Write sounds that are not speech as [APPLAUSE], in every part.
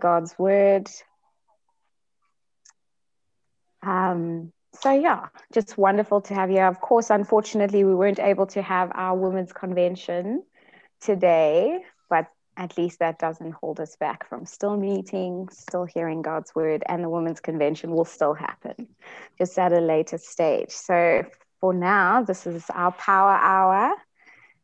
God's word. Um, so yeah, just wonderful to have you. Of course, unfortunately, we weren't able to have our women's convention today, but at least that doesn't hold us back from still meeting, still hearing God's word, and the women's convention will still happen, just at a later stage. So for now, this is our power hour.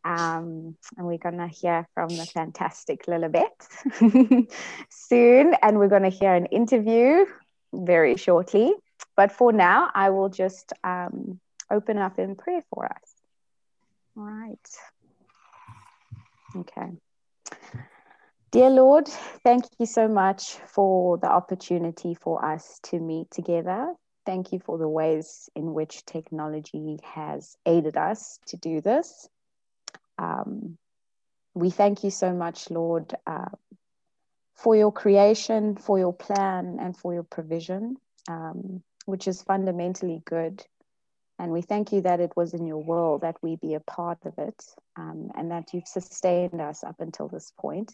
Um, and we're going to hear from the fantastic Lilibet [LAUGHS] soon. And we're going to hear an interview very shortly. But for now, I will just um, open up in prayer for us. All right. Okay. Dear Lord, thank you so much for the opportunity for us to meet together. Thank you for the ways in which technology has aided us to do this. Um, we thank you so much, Lord, uh, for your creation, for your plan, and for your provision. Um, which is fundamentally good. And we thank you that it was in your will that we be a part of it um, and that you've sustained us up until this point.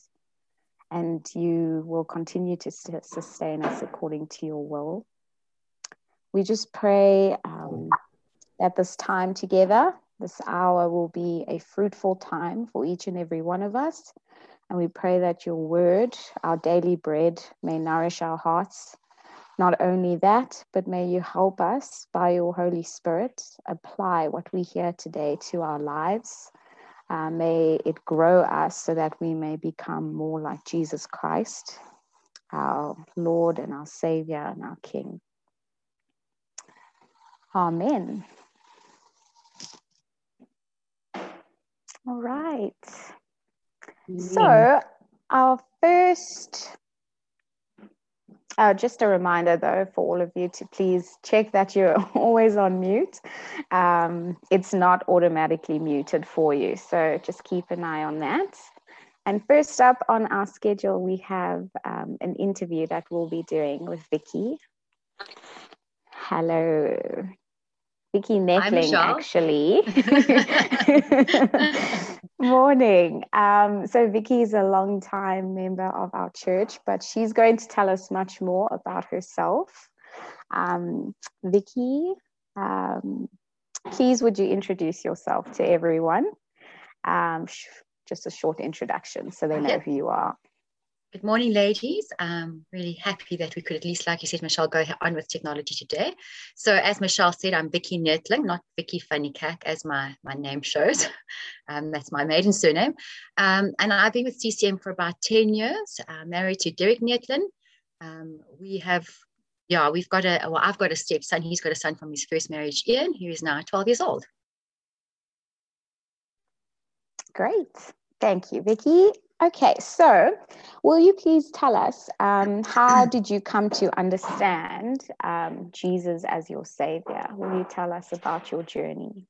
And you will continue to sustain us according to your will. We just pray um, that this time together, this hour, will be a fruitful time for each and every one of us. And we pray that your word, our daily bread, may nourish our hearts not only that, but may you help us by your Holy Spirit apply what we hear today to our lives. Uh, may it grow us so that we may become more like Jesus Christ, our Lord and our Savior and our King. Amen. All right. So, our first uh, just a reminder, though, for all of you to please check that you're [LAUGHS] always on mute. Um, it's not automatically muted for you, so just keep an eye on that. And first up on our schedule, we have um, an interview that we'll be doing with Vicky. Hello. Vicky Nettling, actually. [LAUGHS] Morning. Um, so Vicky is a long time member of our church, but she's going to tell us much more about herself. Um, Vicky, um, please would you introduce yourself to everyone? Um, just a short introduction so they know who you are. Good morning, ladies. I'm really happy that we could at least, like you said, Michelle, go on with technology today. So as Michelle said, I'm Vicky Nertling, not Vicky Funnycack, as my, my name shows. [LAUGHS] Um, that's my maiden surname. Um, and I've been with CCM for about 10 years, married to Derek Nertling. Um, we have, yeah, we've got a, well, I've got a stepson. He's got a son from his first marriage, Ian, who is now 12 years old. Great. Thank you, Vicky. Okay, so will you please tell us um, how [CLEARS THROAT] did you come to understand um, Jesus as your savior? Will you tell us about your journey?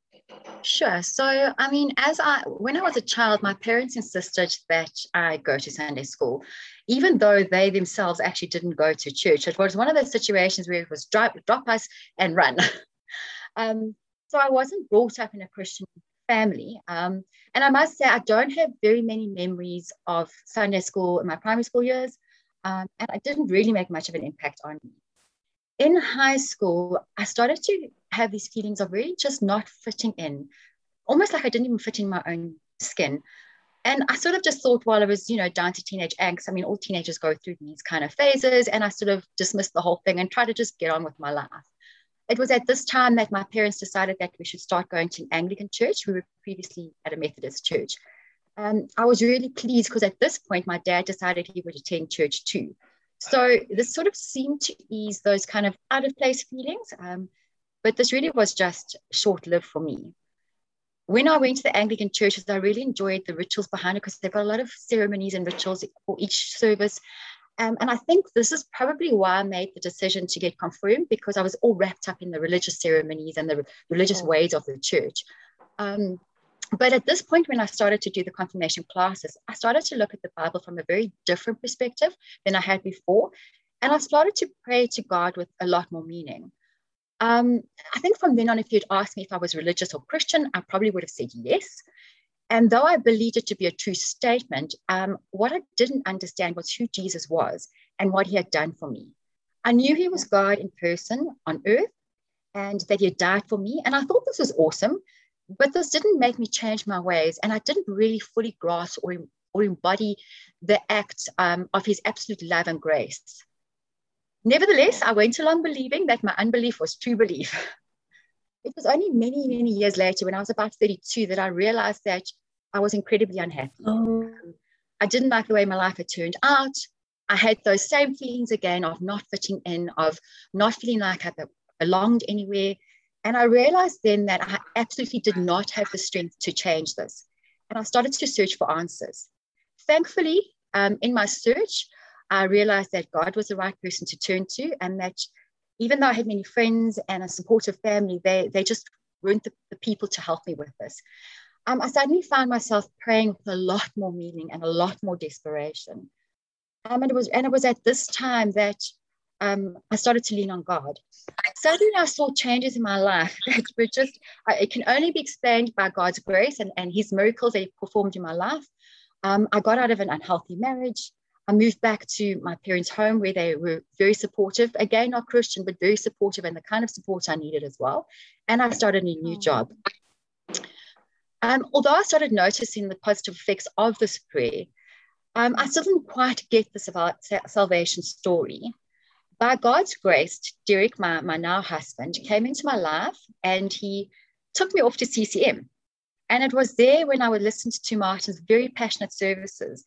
Sure. So, I mean, as I, when I was a child, my parents insisted that I go to Sunday school, even though they themselves actually didn't go to church. It was one of those situations where it was drop, drop us and run. [LAUGHS] um, so I wasn't brought up in a Christian family. Um, and I must say, I don't have very many memories of Sunday school in my primary school years. Um, and I didn't really make much of an impact on me. In high school, I started to have these feelings of really just not fitting in, almost like I didn't even fit in my own skin. And I sort of just thought while I was, you know, down to teenage angst, I mean, all teenagers go through these kind of phases. And I sort of dismissed the whole thing and tried to just get on with my life it was at this time that my parents decided that we should start going to an Anglican church. We were previously at a Methodist church. Um, I was really pleased because at this point, my dad decided he would attend church too. So this sort of seemed to ease those kind of out of place feelings. Um, but this really was just short lived for me. When I went to the Anglican churches, I really enjoyed the rituals behind it because they've got a lot of ceremonies and rituals for each service. Um, and I think this is probably why I made the decision to get confirmed because I was all wrapped up in the religious ceremonies and the religious ways of the church. Um, but at this point, when I started to do the confirmation classes, I started to look at the Bible from a very different perspective than I had before. And I started to pray to God with a lot more meaning. Um, I think from then on, if you'd asked me if I was religious or Christian, I probably would have said yes. And though I believed it to be a true statement, um, what I didn't understand was who Jesus was and what he had done for me. I knew he was God in person on earth and that he had died for me. And I thought this was awesome, but this didn't make me change my ways. And I didn't really fully grasp or, or embody the act um, of his absolute love and grace. Nevertheless, I went along believing that my unbelief was true belief. [LAUGHS] It was only many, many years later, when I was about 32, that I realized that I was incredibly unhappy. Oh. I didn't like the way my life had turned out. I had those same feelings again of not fitting in, of not feeling like I belonged anywhere. And I realized then that I absolutely did not have the strength to change this. And I started to search for answers. Thankfully, um, in my search, I realized that God was the right person to turn to, and that even though I had many friends and a supportive family, they, they just weren't the, the people to help me with this. Um, I suddenly found myself praying with a lot more meaning and a lot more desperation. Um, and it was and it was at this time that um, I started to lean on God. Suddenly, I saw changes in my life [LAUGHS] that were just it can only be explained by God's grace and, and His miracles that He performed in my life. Um, I got out of an unhealthy marriage. I moved back to my parents' home where they were very supportive, again, not Christian, but very supportive and the kind of support I needed as well. And I started a new job. Um, although I started noticing the positive effects of this prayer, um, I still didn't quite get the salvation story. By God's grace, Derek, my, my now husband, came into my life and he took me off to CCM. And it was there when I would listen to Martin's very passionate services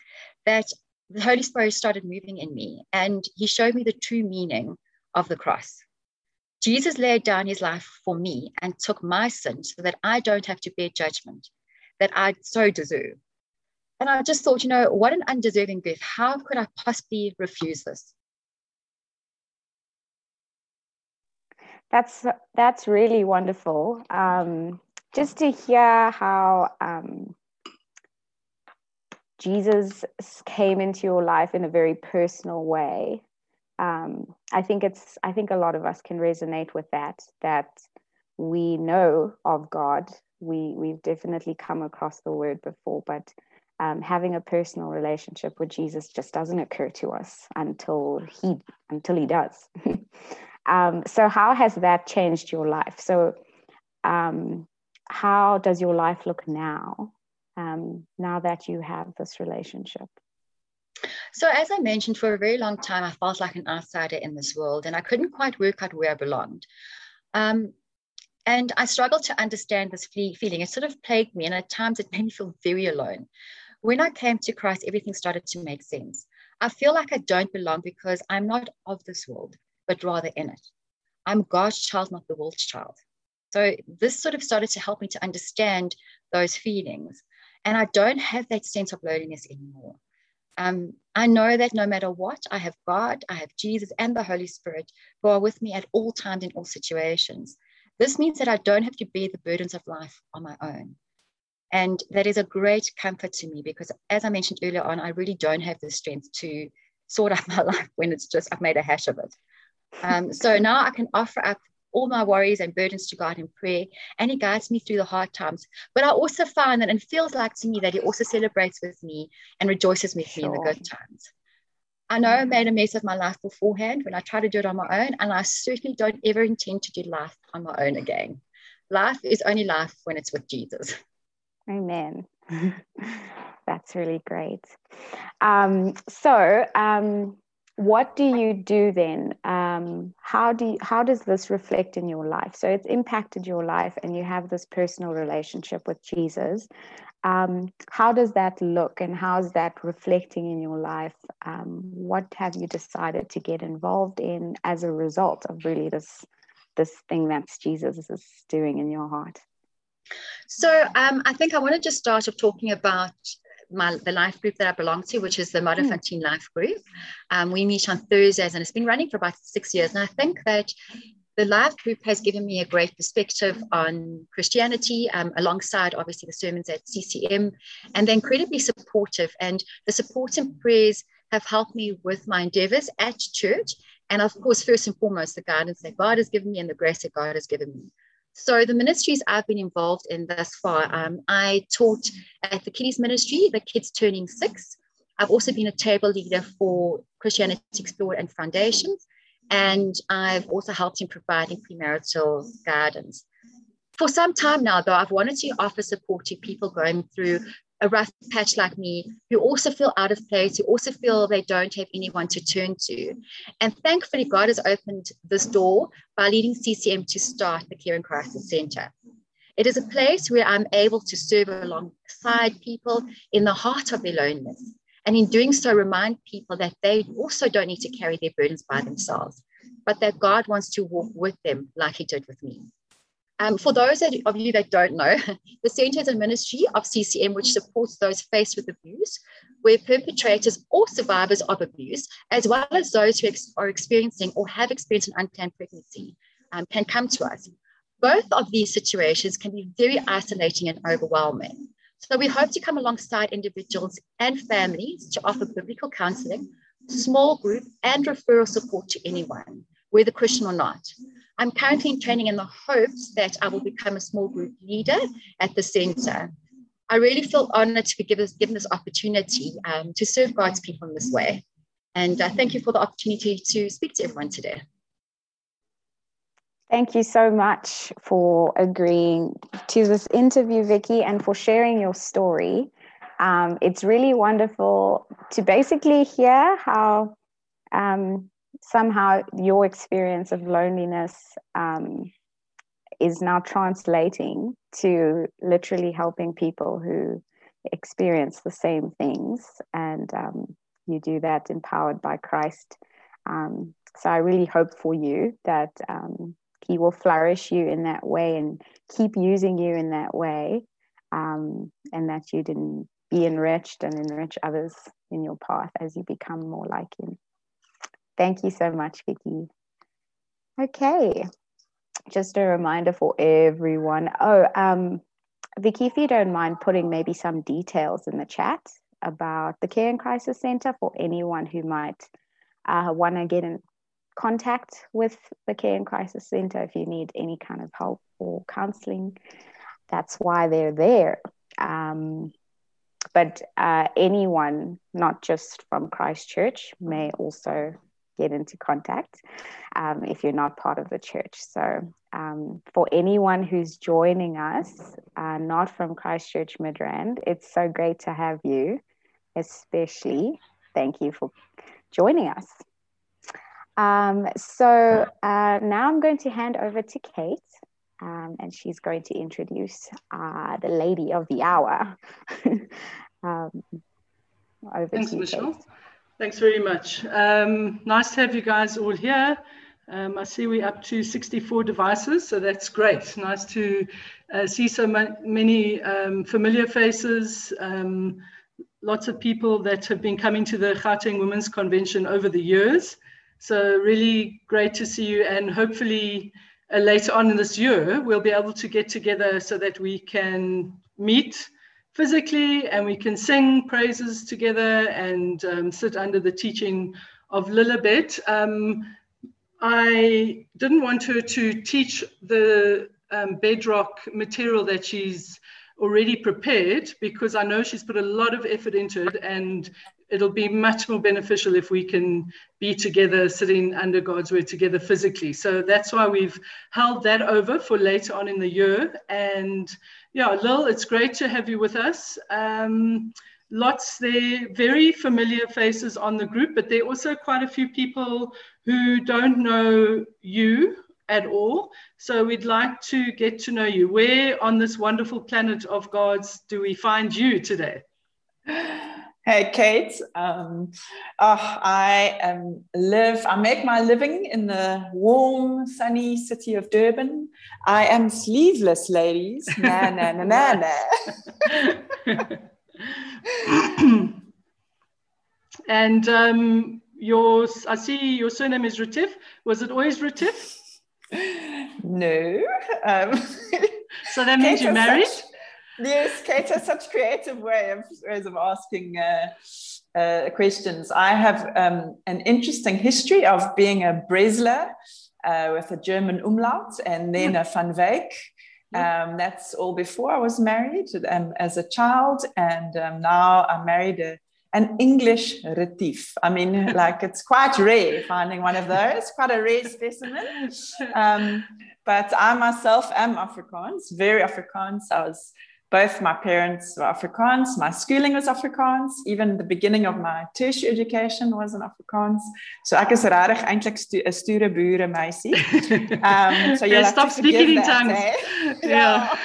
that the Holy Spirit started moving in me and he showed me the true meaning of the cross. Jesus laid down his life for me and took my sin so that I don't have to bear judgment that I so deserve. And I just thought, you know, what an undeserving gift. How could I possibly refuse this? That's that's really wonderful. Um, just to hear how um, Jesus came into your life in a very personal way um, I think it's I think a lot of us can resonate with that that we know of God. We we've definitely come across the word before, but um, having a personal relationship with Jesus just doesn't occur to us until he until he does. [LAUGHS] um, so how has that changed your life? So um, how does your life look now? Um, now that you have this relationship. So, as I mentioned, for a very long time, I felt like an outsider in this world and I couldn't quite work out where I belonged. Um, and I struggled to understand this feeling. It sort of plagued me, and at times it [LAUGHS] made me feel very alone. When I came to Christ, everything started to make sense. I feel like I don't belong because I'm not of this world, but rather in it. I'm God's child, not the world's child. So, this sort of started to help me to understand those feelings. And I don't have that sense of loneliness anymore. Um, I know that no matter what, I have God, I have Jesus, and the Holy Spirit who are with me at all times in all situations. This means that I don't have to bear the burdens of life on my own. And that is a great comfort to me because, as I mentioned earlier on, I really don't have the strength to sort out [LAUGHS] my life when it's just I've made a hash of it. Um, so now I can offer up all my worries and burdens to God in prayer, and He guides me through the hard times. But I also find that it feels like to me that He also celebrates with me and rejoices with sure. me in the good times. I know I made a mess of my life beforehand when I tried to do it on my own, and I certainly don't ever intend to do life on my own again. Life is only life when it's with Jesus. Amen. [LAUGHS] That's really great. Um, so, um, what do you do then? Um, how do you, how does this reflect in your life? So it's impacted your life and you have this personal relationship with jesus. Um, how does that look and how is that reflecting in your life? Um, what have you decided to get involved in as a result of really this this thing that's jesus is doing in your heart? So um, i think i want to just start off talking about my the life group that I belong to, which is the Modderfontein mm. Life Group. Um, we meet on Thursdays, and it's been running for about six years. And I think that the life group has given me a great perspective on Christianity, um, alongside obviously the sermons at CCM, and they're incredibly supportive. And the support and prayers have helped me with my endeavors at church. And of course, first and foremost, the guidance that God has given me and the grace that God has given me. So the ministries I've been involved in thus far, um, I taught at the kiddies ministry, the kids turning six. I've also been a table leader for Christianity Explored and Foundations. And I've also helped in providing premarital guidance. For some time now, though, I've wanted to offer support to people going through a rough patch like me who also feel out of place, who also feel they don't have anyone to turn to. And thankfully, God has opened this door by leading CCM to start the Care and Crisis Center. It is a place where I'm able to serve alongside people in the heart of their loneliness. And in doing so, remind people that they also don't need to carry their burdens by themselves, but that God wants to walk with them like He did with me. Um, for those of you that don't know, [LAUGHS] the Centre is a ministry of CCM which supports those faced with abuse, where perpetrators or survivors of abuse, as well as those who ex- are experiencing or have experienced an unplanned pregnancy, um, can come to us. Both of these situations can be very isolating and overwhelming. So we hope to come alongside individuals and families to offer biblical counseling, small group, and referral support to anyone, whether Christian or not. I'm currently in training in the hopes that I will become a small group leader at the center. I really feel honored to be given, given this opportunity um, to serve God's people in this way. And uh, thank you for the opportunity to speak to everyone today. Thank you so much for agreeing to this interview, Vicky, and for sharing your story. Um, it's really wonderful to basically hear how um, somehow your experience of loneliness um, is now translating to literally helping people who experience the same things. And um, you do that empowered by Christ. Um, so I really hope for you that um, He will flourish you in that way and keep using you in that way, um, and that you didn't be enriched and enrich others in your path as you become more like Him. Thank you so much, Vicky. Okay, just a reminder for everyone. Oh, um, Vicky, if you don't mind putting maybe some details in the chat about the Care and Crisis Center for anyone who might uh, want to get in contact with the Care and Crisis Center if you need any kind of help or counseling. That's why they're there. Um, but uh, anyone, not just from Christchurch, may also get into contact um, if you're not part of the church. So, um, for anyone who's joining us, uh, not from Christchurch Midrand, it's so great to have you, especially. Thank you for joining us. Um, so, uh, now I'm going to hand over to Kate. Um, and she's going to introduce uh, the lady of the hour. [LAUGHS] um, over Thanks, to Michelle. Kate. Thanks very much. Um, nice to have you guys all here. Um, I see we're up to 64 devices, so that's great. Nice to uh, see so many um, familiar faces, um, lots of people that have been coming to the Gauteng Women's Convention over the years. So really great to see you and hopefully uh, later on in this year, we'll be able to get together so that we can meet physically and we can sing praises together and um, sit under the teaching of Lilibet. Um, I didn't want her to teach the um, bedrock material that she's already prepared because I know she's put a lot of effort into it and it'll be much more beneficial if we can be together sitting under God's word together physically. So that's why we've held that over for later on in the year. And yeah, Lil, it's great to have you with us. Um, lots there, very familiar faces on the group, but there are also quite a few people who don't know you at all. So we'd like to get to know you. Where on this wonderful planet of God's do we find you today? [LAUGHS] Hey, Kate. Um, oh, I um, live, I make my living in the warm, sunny city of Durban. I am sleeveless, ladies. Na, na, na, na, [LAUGHS] na. [LAUGHS] and um, your, I see your surname is Retief. Was it always Retief? No. Um, [LAUGHS] so that means you're married? Such, yes, Kate has such creative way of ways of asking uh, uh, questions. I have um, an interesting history of being a Bresler uh, with a German umlaut and then mm. a Van Wyk. Um, that's all before I was married um, as a child, and um, now I'm married a, an English retief. I mean, [LAUGHS] like it's quite rare finding one of those, quite a rare specimen. [LAUGHS] Um, but I myself am Afrikaans, very Afrikaans. I was both my parents were Afrikaans, my schooling was Afrikaans, even the beginning of my tertiary education was in Afrikaans. So ek is regtig eintlik stu 'n stoere boere meisie. [LAUGHS] Um so you stop speaking in tongues. Eh? Yeah.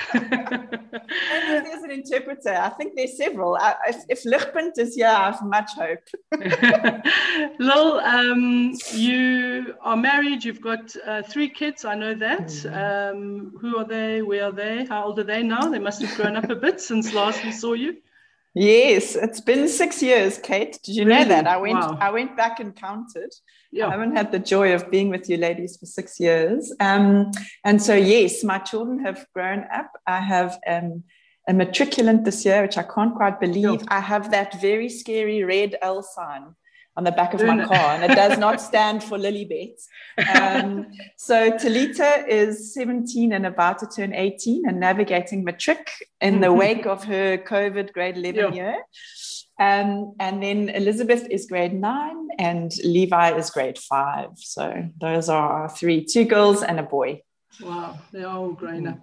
and there's an interpreter. I think there's several. Uh, if, if Ligpunt is here, I have much hope. [LAUGHS] Lil, um, you are married. You've got uh, three kids. I know that. Mm. Um, who are they? Where are they? How old are they now? They must have grown up a bit since last we saw you. Yes, it's been six years, Kate. Did you really? know that? I went wow. I went back and counted. Yeah. I haven't had the joy of being with you ladies for six years. Um, and so yes, my children have grown up. I have um, a matriculant this year, which I can't quite believe. Yeah. I have that very scary red L sign on the back of my car, and it does not stand for Lilibet. Um, [LAUGHS] so Talita is 17 and about to turn 18 and navigating matric in the wake of her COVID grade 11 yeah. year. Um, and then Elizabeth is grade nine and Levi is grade five. So those are our three, two girls and a boy. Wow, they're all grown up.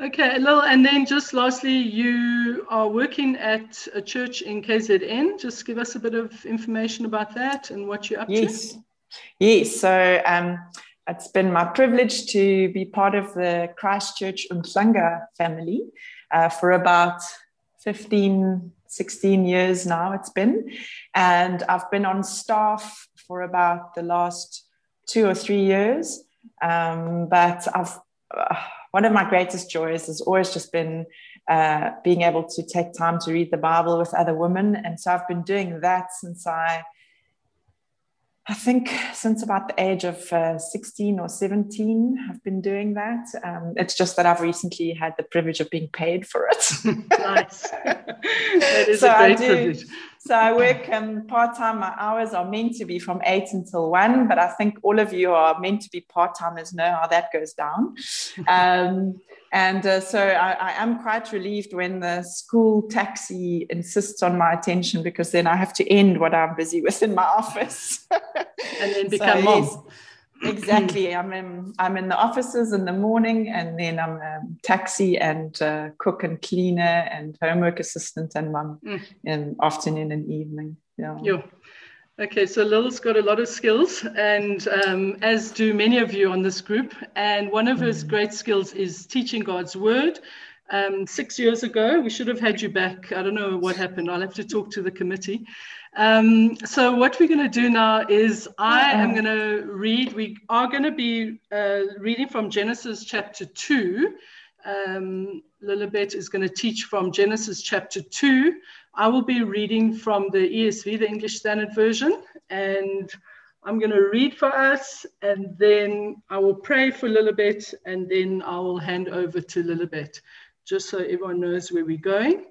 Okay, Lil, and then just lastly, you are working at a church in KZN. Just give us a bit of information about that and what you're up yes. to. Yes, so um, it's been my privilege to be part of the Christchurch Umhlanga family uh, for about 15, 16 years now, it's been. And I've been on staff for about the last two or three years. Um, but I've. Uh, one of my greatest joys has always just been uh, being able to take time to read the Bible with other women. And so I've been doing that since I, I think since about the age of uh, 16 or 17, I've been doing that. Um, it's just that I've recently had the privilege of being paid for it. [LAUGHS] nice. [LAUGHS] that is so a great privilege. So I work um, part time. My hours are meant to be from eight until one, but I think all of you are meant to be part timers know how that goes down. [LAUGHS] Um, and uh, so I, I, am quite relieved when the school taxi insists on my attention because then I have to end what I'm busy with in my [LAUGHS] office. and then become so, mom. Yes, exactly. [CLEARS THROAT] I'm in, I'm in the offices in the morning and then I'm a taxi and uh, cook and cleaner and homework assistant and mum mm. in afternoon and evening. Yeah. yeah. Okay, so Lil's got a lot of skills, and um, as do many of you on this group. And one of mm. his great skills is teaching God's word. Um, six years ago, we should have had you back. I don't know what happened. I'll have to talk to the committee. Um, so what we're going to do now is I am going to read, we are going to be uh, reading from Genesis chapter 2. Um, Lilibet is going to teach from Genesis chapter 2. I will be reading from the ESV, the English Standard Version, and I'm going to read for us, and then I will pray for Lilibet, and then I will hand over to Lilibet, just so everyone knows where we're going.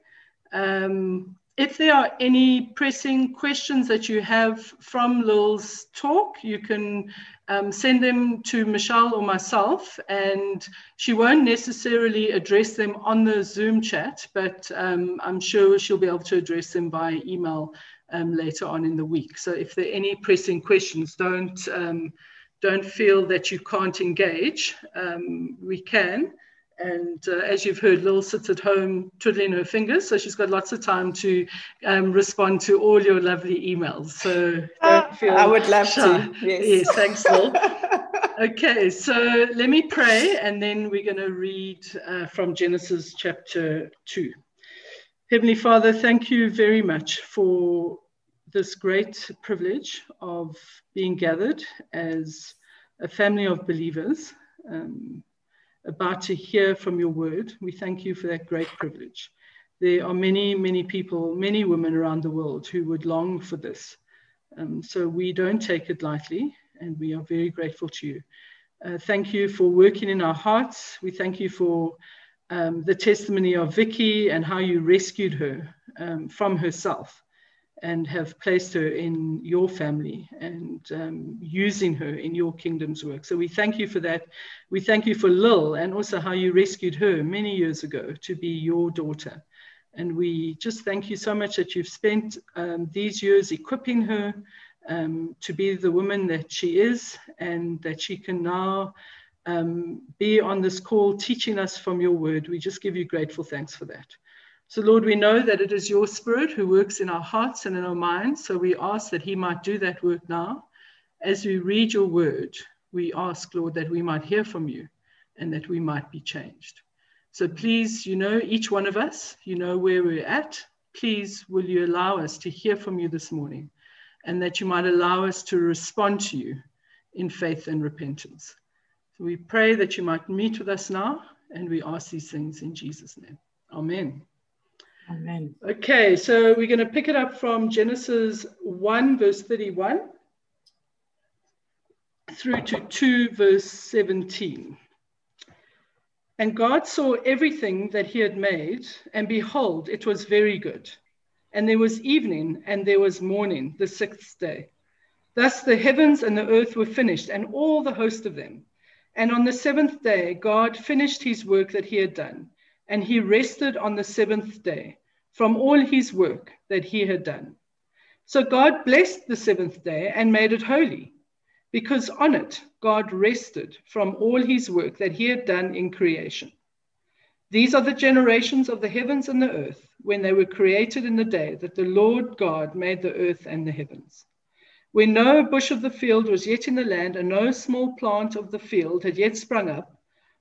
Um, if there are any pressing questions that you have from Lil's talk, you can um, send them to Michelle or myself, and she won't necessarily address them on the Zoom chat, but um, I'm sure she'll be able to address them by email um, later on in the week. So if there are any pressing questions, don't um, don't feel that you can't engage. Um, we can. And uh, as you've heard, Lil sits at home twiddling her fingers, so she's got lots of time to um, respond to all your lovely emails. So don't feel I would love shy. to. Yes, yes thanks, Lil. [LAUGHS] okay, so let me pray, and then we're going to read uh, from Genesis chapter 2. Heavenly Father, thank you very much for this great privilege of being gathered as a family of believers. Um, about to hear from your word. We thank you for that great privilege. There are many, many people, many women around the world who would long for this. Um, so we don't take it lightly, and we are very grateful to you. Uh, thank you for working in our hearts. We thank you for um, the testimony of Vicky and how you rescued her um, from herself and have placed her in your family and um, using her in your kingdom's work. So we thank you for that. We thank you for Lil and also how you rescued her many years ago to be your daughter. And we just thank you so much that you've spent um, these years equipping her um, to be the woman that she is and that she can now um, be on this call teaching us from your word. We just give you grateful thanks for that. So, Lord, we know that it is your spirit who works in our hearts and in our minds. So we ask that he might do that work now. As we read your word, we ask, Lord, that we might hear from you and that we might be changed. So please, you know, each one of us, you know where we're at. Please, will you allow us to hear from you this morning and that you might allow us to respond to you in faith and repentance. So we pray that you might meet with us now, and we ask these things in Jesus' name. Amen. Amen. Okay, so we're going to pick it up from Genesis 1, verse 31 through to 2, verse 17. And God saw everything that he had made, and behold, it was very good. And there was evening, and there was morning, the sixth day. Thus the heavens and the earth were finished, and all the host of them. And on the seventh day, God finished his work that he had done, and he rested on the seventh day from all his work that he had done. So God blessed the seventh day and made it holy, because on it God rested from all his work that he had done in creation. These are the generations of the heavens and the earth when they were created in the day that the Lord God made the earth and the heavens. When no bush of the field was yet in the land, and no small plant of the field had yet sprung up,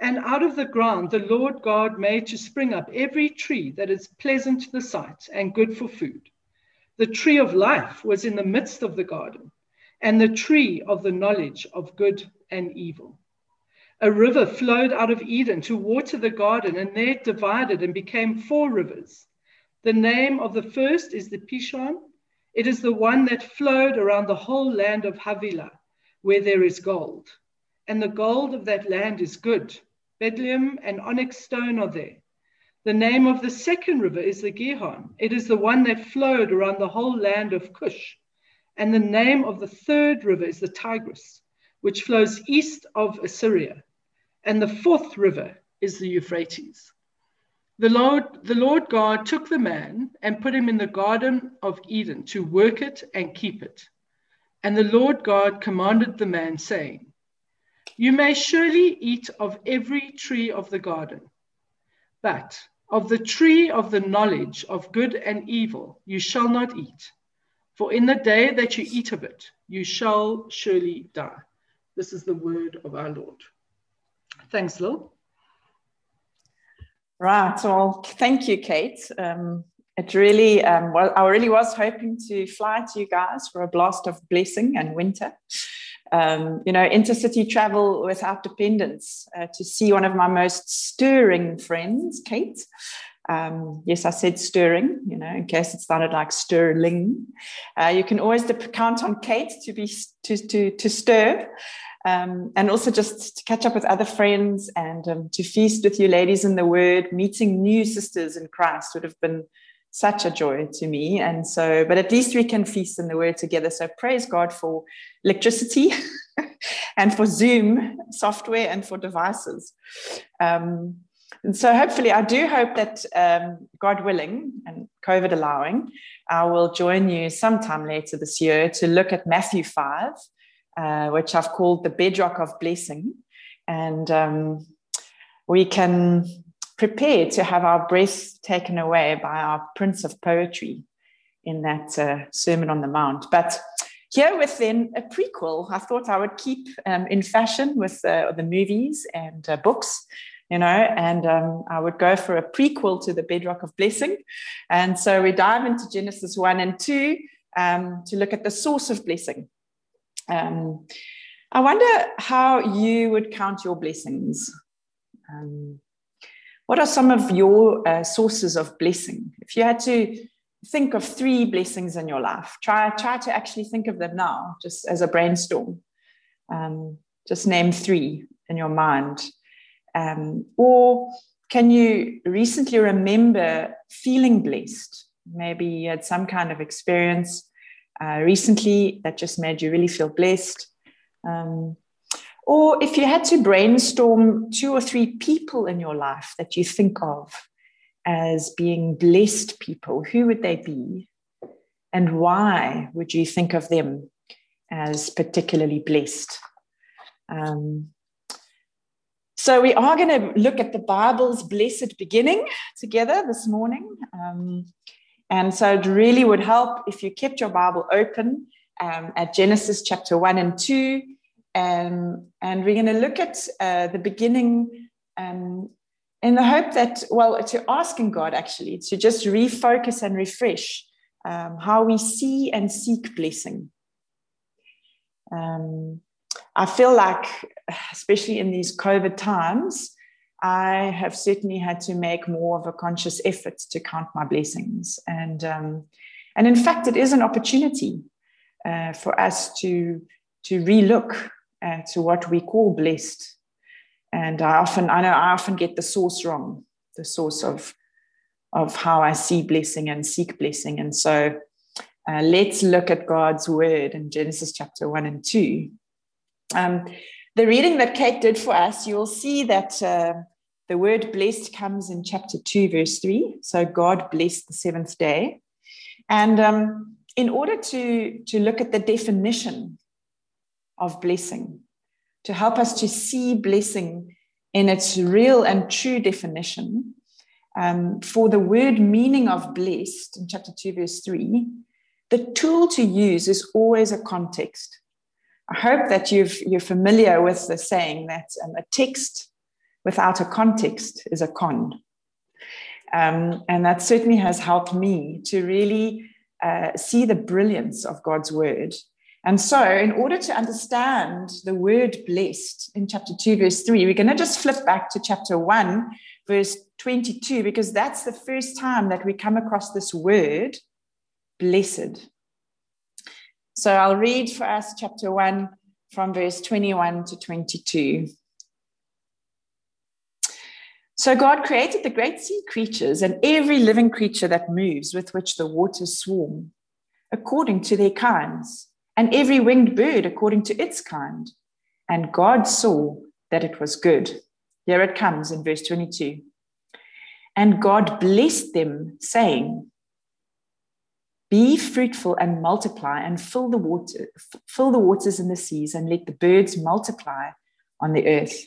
And out of the ground the Lord God made to spring up every tree that is pleasant to the sight and good for food. The tree of life was in the midst of the garden, and the tree of the knowledge of good and evil. A river flowed out of Eden to water the garden, and there it divided and became four rivers. The name of the first is the Pishon. It is the one that flowed around the whole land of Havilah, where there is gold. And the gold of that land is good Bdellium and onyx stone are there. The name of the second river is the Gihon. It is the one that flowed around the whole land of Cush. And the name of the third river is the Tigris, which flows east of Assyria. And the fourth river is the Euphrates. The Lord, the Lord God took the man and put him in the garden of Eden to work it and keep it. And the Lord God commanded the man, saying, you may surely eat of every tree of the garden, but of the tree of the knowledge of good and evil you shall not eat, for in the day that you eat of it, you shall surely die. This is the word of our Lord. Thanks, Lil. Right. Well, thank you, Kate. Um, it really, um, well, I really was hoping to fly to you guys for a blast of blessing and winter um, you know, intercity travel without dependence uh, to see one of my most stirring friends, Kate. Um, yes, I said stirring, you know, in case it sounded like sterling. Uh, you can always count on Kate to be to to to stir, um, and also just to catch up with other friends and um, to feast with you ladies in the Word. Meeting new sisters in Christ would have been such a joy to me. And so, but at least we can feast in the word together. So praise God for electricity [LAUGHS] and for Zoom software and for devices. Um, and so hopefully, I do hope that um, God willing and COVID allowing, I will join you sometime later this year to look at Matthew 5, uh, which I've called the bedrock of blessing. And um, we can prepared to have our breath taken away by our Prince of Poetry in that uh, Sermon on the Mount. But here within a prequel, I thought I would keep um, in fashion with uh, the movies and uh, books, you know, and um, I would go for a prequel to the Bedrock of Blessing. And so we dive into Genesis 1 and 2 um, to look at the source of blessing. Um, I wonder how you would count your blessings. Um, what are some of your uh, sources of blessing? If you had to think of three blessings in your life, try, try to actually think of them now, just as a brainstorm. Um, just name three in your mind. Um, or can you recently remember feeling blessed? Maybe you had some kind of experience uh, recently that just made you really feel blessed. Um, or if you had to brainstorm two or three people in your life that you think of as being blessed people, who would they be? And why would you think of them as particularly blessed? Um, so we are going to look at the Bible's blessed beginning together this morning. Um, and so it really would help if you kept your Bible open um, at Genesis chapter 1 and 2. Um, and we're going to look at uh, the beginning um, in the hope that, well, to asking God actually to just refocus and refresh um, how we see and seek blessing. Um, I feel like, especially in these COVID times, I have certainly had to make more of a conscious effort to count my blessings. And, um, and in fact, it is an opportunity uh, for us to, to relook uh, to what we call blessed. And I often, I know I often get the source wrong, the source of, of how I see blessing and seek blessing. And so uh, let's look at God's word in Genesis chapter 1 and 2 um, the reading that Kate did for us, you'll see that uh, the word blessed comes in chapter 2, verse 3. So God blessed the seventh day. And um, in order to, to look at the definition of blessing, to help us to see blessing in its real and true definition, um, for the word meaning of blessed in chapter 2, verse 3, the tool to use is always a context. I hope that you've, you're familiar with the saying that um, a text without a context is a con. Um, and that certainly has helped me to really uh, see the brilliance of God's word. And so, in order to understand the word blessed in chapter 2, verse 3, we're going to just flip back to chapter 1, verse 22, because that's the first time that we come across this word, blessed. So I'll read for us chapter 1 from verse 21 to 22. So God created the great sea creatures and every living creature that moves with which the waters swarm, according to their kinds, and every winged bird according to its kind. And God saw that it was good. Here it comes in verse 22. And God blessed them, saying, be fruitful and multiply and fill the water, fill the waters in the seas and let the birds multiply on the earth.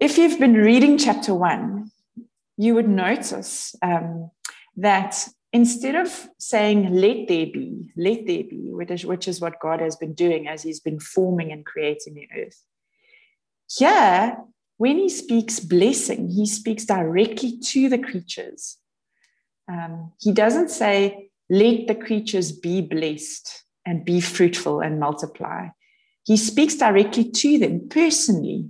If you've been reading chapter one, you would notice um, that instead of saying, let there be, let there be, which is, which is what God has been doing as he's been forming and creating the earth, here, when he speaks blessing, he speaks directly to the creatures um, he doesn't say, let the creatures be blessed and be fruitful and multiply. He speaks directly to them personally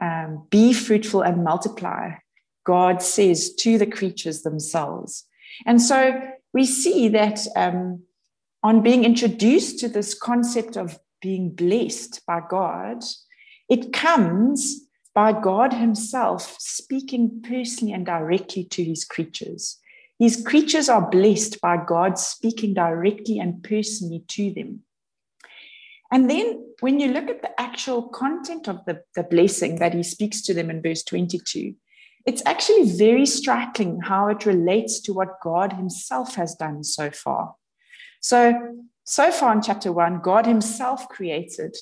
um, be fruitful and multiply. God says to the creatures themselves. And so we see that um, on being introduced to this concept of being blessed by God, it comes by God Himself speaking personally and directly to His creatures. His creatures are blessed by God speaking directly and personally to them. And then when you look at the actual content of the, the blessing that he speaks to them in verse 22, it's actually very striking how it relates to what God himself has done so far. So, so far in chapter one, God himself created.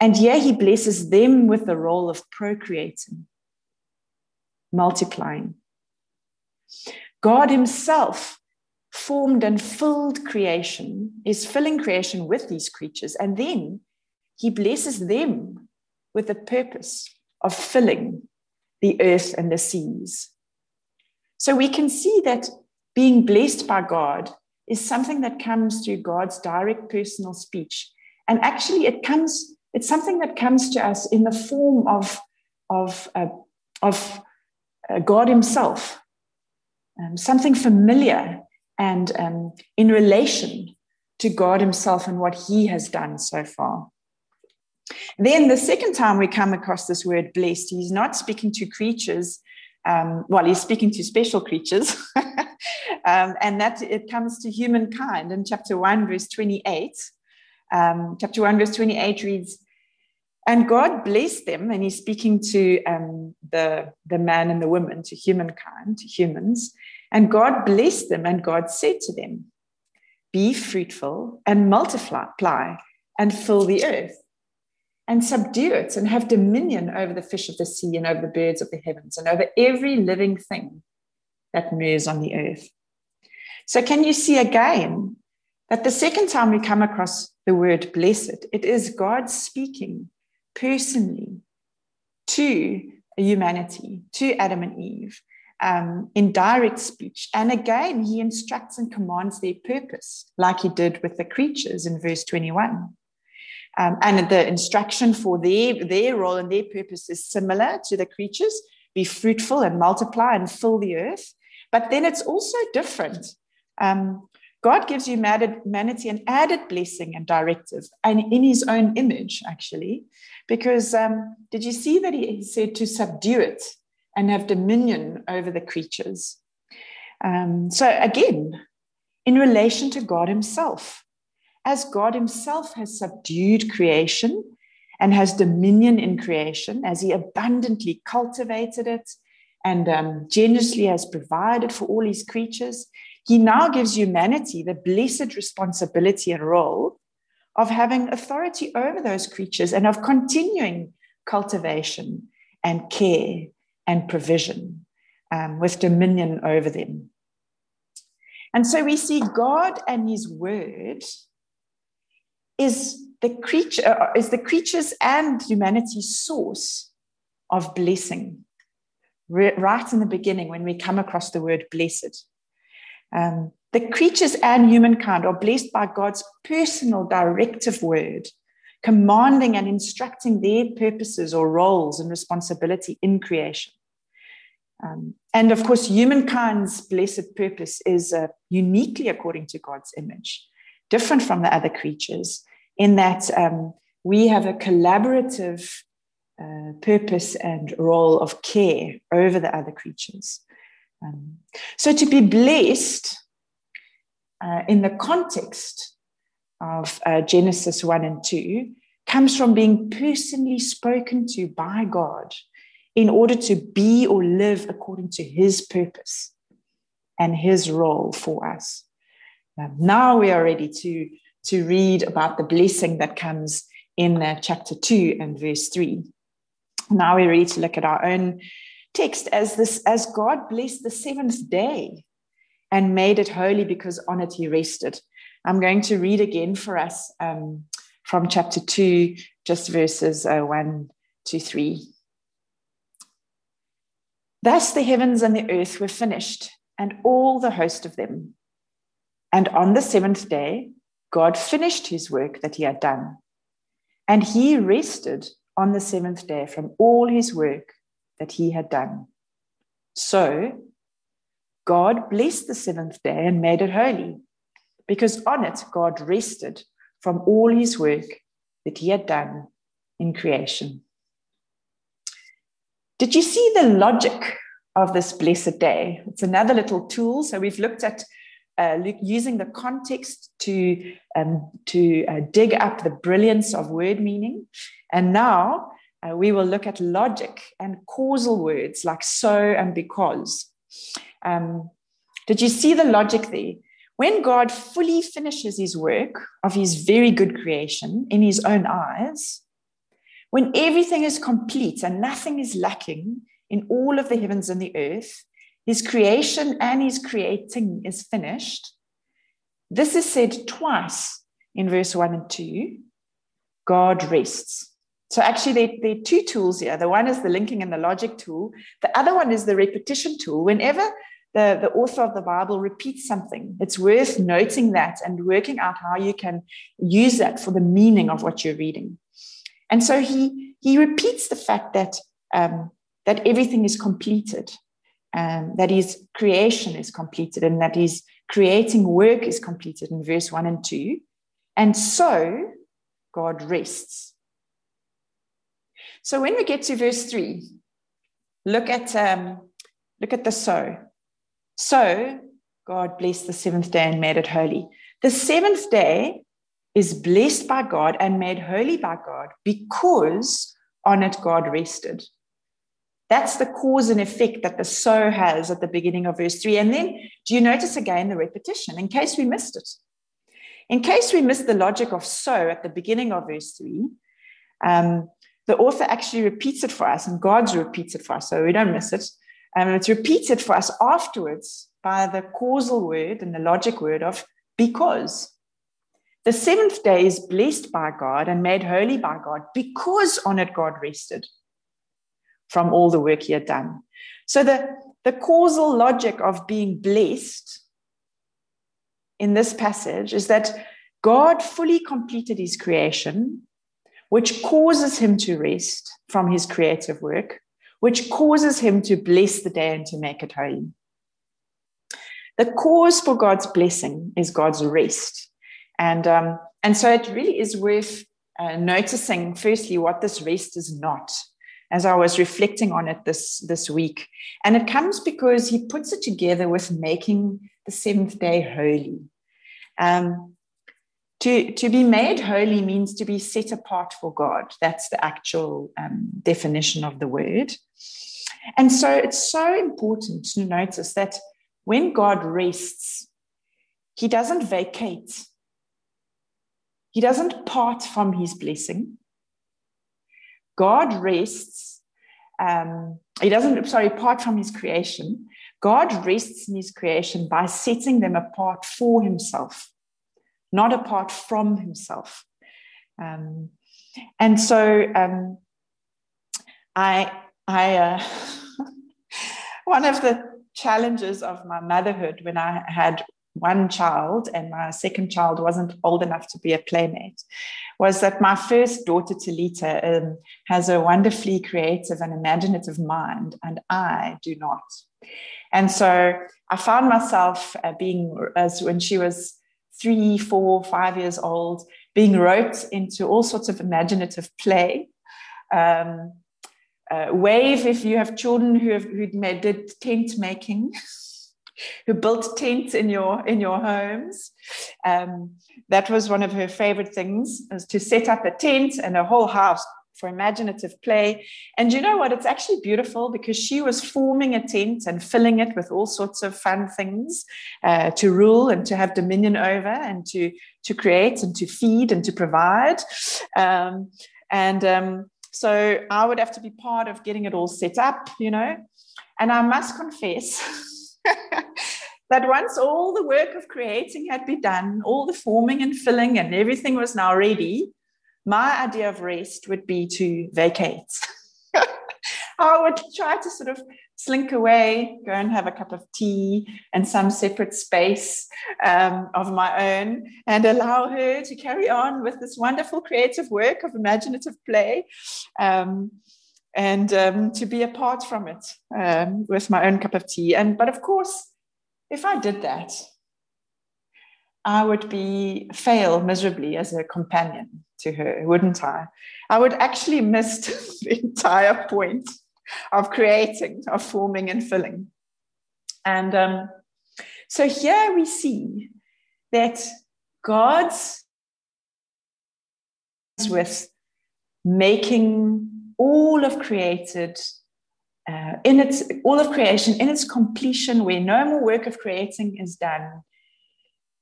And here he blesses them with the role of procreating, multiplying. God Himself formed and filled creation, is filling creation with these creatures, and then He blesses them with the purpose of filling the earth and the seas. So we can see that being blessed by God is something that comes through God's direct personal speech. And actually, it comes, it's something that comes to us in the form of, of, uh, of uh, God Himself, um, something familiar and um, in relation to God Himself and what He has done so far. Then the second time we come across this word blessed, he's not speaking to creatures. Um, well, he's speaking to special creatures, [LAUGHS] um, and that it comes to humankind in chapter 1, verse 28. Um, chapter 1, verse 28 reads, And God blessed them, and he's speaking to um, the, the man and the woman, to humankind, to humans. And God blessed them, and God said to them, Be fruitful and multiply and fill the earth and subdue it and have dominion over the fish of the sea and over the birds of the heavens and over every living thing that moves on the earth. So, can you see again that the second time we come across the word blessed, it is God speaking personally to humanity, to Adam and Eve, um, in direct speech. And again, he instructs and commands their purpose, like he did with the creatures in verse 21. Um, and the instruction for their, their role and their purpose is similar to the creatures be fruitful and multiply and fill the earth. But then it's also different. Um, God gives humanity an added blessing and directive, and in his own image, actually. Because um, did you see that he, said to subdue it and have dominion over the creatures? Um, so, again, in relation to God himself, as God himself has subdued creation and has dominion in creation, as he abundantly cultivated it and um, generously has provided for all his creatures, he now gives humanity the blessed responsibility and role of having authority over those creatures and of continuing cultivation and care and provision um, with dominion over them. And so we see God and his word is the creature uh, is the creatures and humanity's source of blessing. Right in the beginning when we come across the word blessed. Um, the creatures and humankind are blessed by god's personal directive word commanding and instructing their purposes or roles and responsibility in creation. Um, and of course humankind's blessed purpose is uh, uniquely according to god's image different from the other creatures in that um, we have a collaborative uh, purpose and role of care over the other creatures. Um, so to be blessed uh, in the context of uh, Genesis 1 and 2 comes from being personally spoken to by God in order to be or live according to his purpose and his role for us. Um, now we are ready to, to read about the blessing that comes in uh, chapter 2 and verse 3. Now we're ready to look at our own text as this as God blessed the seventh day and made it holy because on it he rested. I'm going to read again for us um, from chapter 2, just verses uh, 1 to 3. Thus the heavens and the earth were finished, and all the host of them. And on the seventh day, God finished his work that he had done. And he rested on the seventh day from all his work that he had done. So God blessed the seventh day and made it holy, because on it God rested from all his work that he had done in creation. Did you see the logic of this blessed day? It's another little tool. So we've looked at uh, using the context to, um, to uh, dig up the brilliance of word meaning. And now uh, we will look at logic and causal words like so and because. Um, did you see the logic there? When God fully finishes his work of his very good creation in his own eyes, when everything is complete and nothing is lacking in all of the heavens and the earth, his creation and his creating is finished. This is said twice in verse 1 and 2. God rests. So actually, there, there, are two tools here. The one is the linking and the logic tool. The other one is the repetition tool. Whenever the, the author of the Bible repeats something, it's worth noting that and working out how you can use that for the meaning of what you're reading. And so he, he repeats the fact that um, that everything is completed, um, that his creation is completed, and that his creating work is completed in verse 1 and 2. And so God rests. So when we get to verse 3, look at, um, look at the so. So God blessed the seventh day and made it holy. The seventh day is blessed by God and made holy by God because on it God rested. That's the cause and effect that the so has at the beginning of verse 3. And then do you notice again the repetition in case we missed it? In case we missed the logic of so at the beginning of verse 3, um, the author actually repeats it for us, and God's repeats it for us, so we don't miss it. And um, it's repeated for us afterwards by the causal word and the logic word of because. The seventh day is blessed by God and made holy by God because on it God rested from all the work he had done. So the, the causal logic of being blessed in this passage is that God fully completed his creation, which causes him to rest from his creative work, which causes him to bless the day and to make it holy. The cause for God's blessing is God's rest. And, um, and so it really is worth uh, noticing, firstly, what this rest is not, as I was reflecting on it this, this week. And it comes because he puts it together with making the seventh day holy. Um, to, to be made holy means to be set apart for God. That's the actual um, definition of the word. And so it's so important to notice that when God rests, he doesn't vacate he doesn't part from his blessing. God rests. Um, he doesn't, sorry, apart from his creation. God rests in his creation by setting them apart for himself, not apart from himself. Um, and so um, I, I, uh, [LAUGHS] one of the challenges of my motherhood when I had one child and my second child wasn't old enough to be a playmate was that my first daughter Talita um, has a wonderfully creative and imaginative mind and I do not. And so I found myself uh, being as when she was three four five years old being roped into all sorts of imaginative play um, uh, wave if you have children who have who did tent making [LAUGHS] who built tents in your in your homes. Um, that was one of her favorite things, was to set up a tent and a whole house for imaginative play. And you know what? It's actually beautiful because she was forming a tent and filling it with all sorts of fun things uh, to rule and to have dominion over and to to create and to feed and to provide. Um, and um, so I would have to be part of getting it all set up, you know. And I must confess. [LAUGHS] [LAUGHS] that once all the work of creating had been done, all the forming and filling and everything was now ready, my idea of rest would be to vacate. [LAUGHS] I would try to sort of slink away, go and have a cup of tea and some separate space um, of my own, and allow her to carry on with this wonderful creative work of imaginative play. Um, and um, to be apart from it um, with my own cup of tea. And but of course, if I did that, I would be fail miserably as a companion to her, wouldn't I? I would actually miss [LAUGHS] the entire point of creating, of forming and filling. And um, so here we see that God's with making all of created uh, in its all of creation in its completion where no more work of creating is done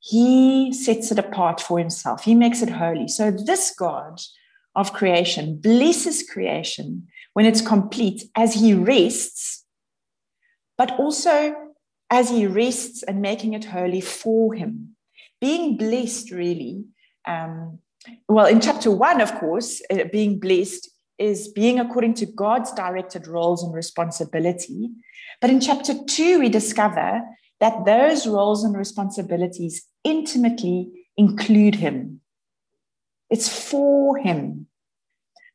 he sets it apart for himself. He makes it holy. So this god of creation blesses creation when it's complete as he rests but also as he rests and making it holy for him. Being blessed really um, well in chapter one of course uh, being blessed is being according to God's directed roles and responsibility. But in chapter two, we discover that those roles and responsibilities intimately include Him. It's for Him,